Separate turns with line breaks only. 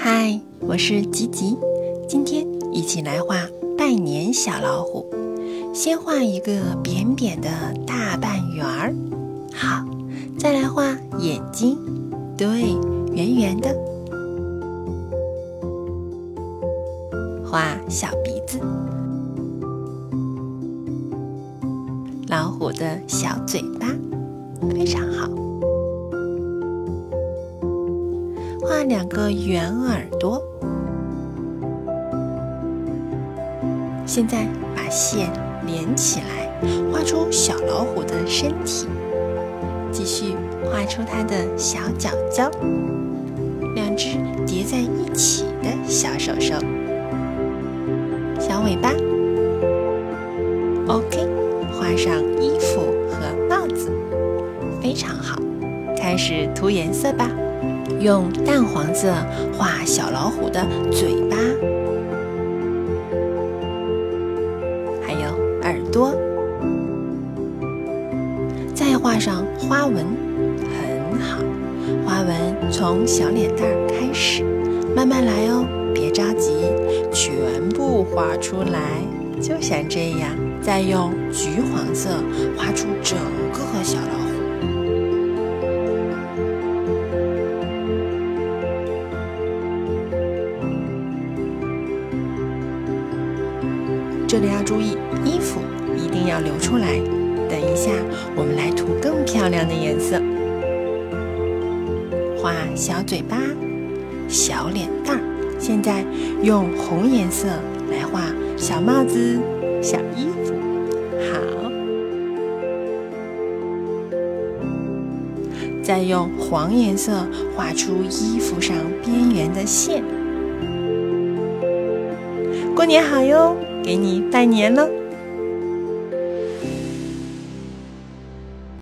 嗨，我是吉吉，今天一起来画拜年小老虎。先画一个扁扁的大半圆儿，好，再来画眼睛，对，圆圆的。画小鼻子，老虎的小嘴巴，非常好。画两个圆耳朵，现在把线连起来，画出小老虎的身体。继续画出它的小脚脚，两只叠在一起的小手手，小尾巴。OK，画上衣服和帽子，非常好。开始涂颜色吧。用淡黄色画小老虎的嘴巴，还有耳朵，再画上花纹，很好。花纹从小脸蛋儿开始，慢慢来哦，别着急，全部画出来，就像这样。再用橘黄色画出整个小老虎。这里要注意，衣服一定要留出来。等一下，我们来涂更漂亮的颜色。画小嘴巴、小脸蛋儿。现在用红颜色来画小帽子、小衣服。好，再用黄颜色画出衣服上边缘的线。过年好哟！给你拜年了。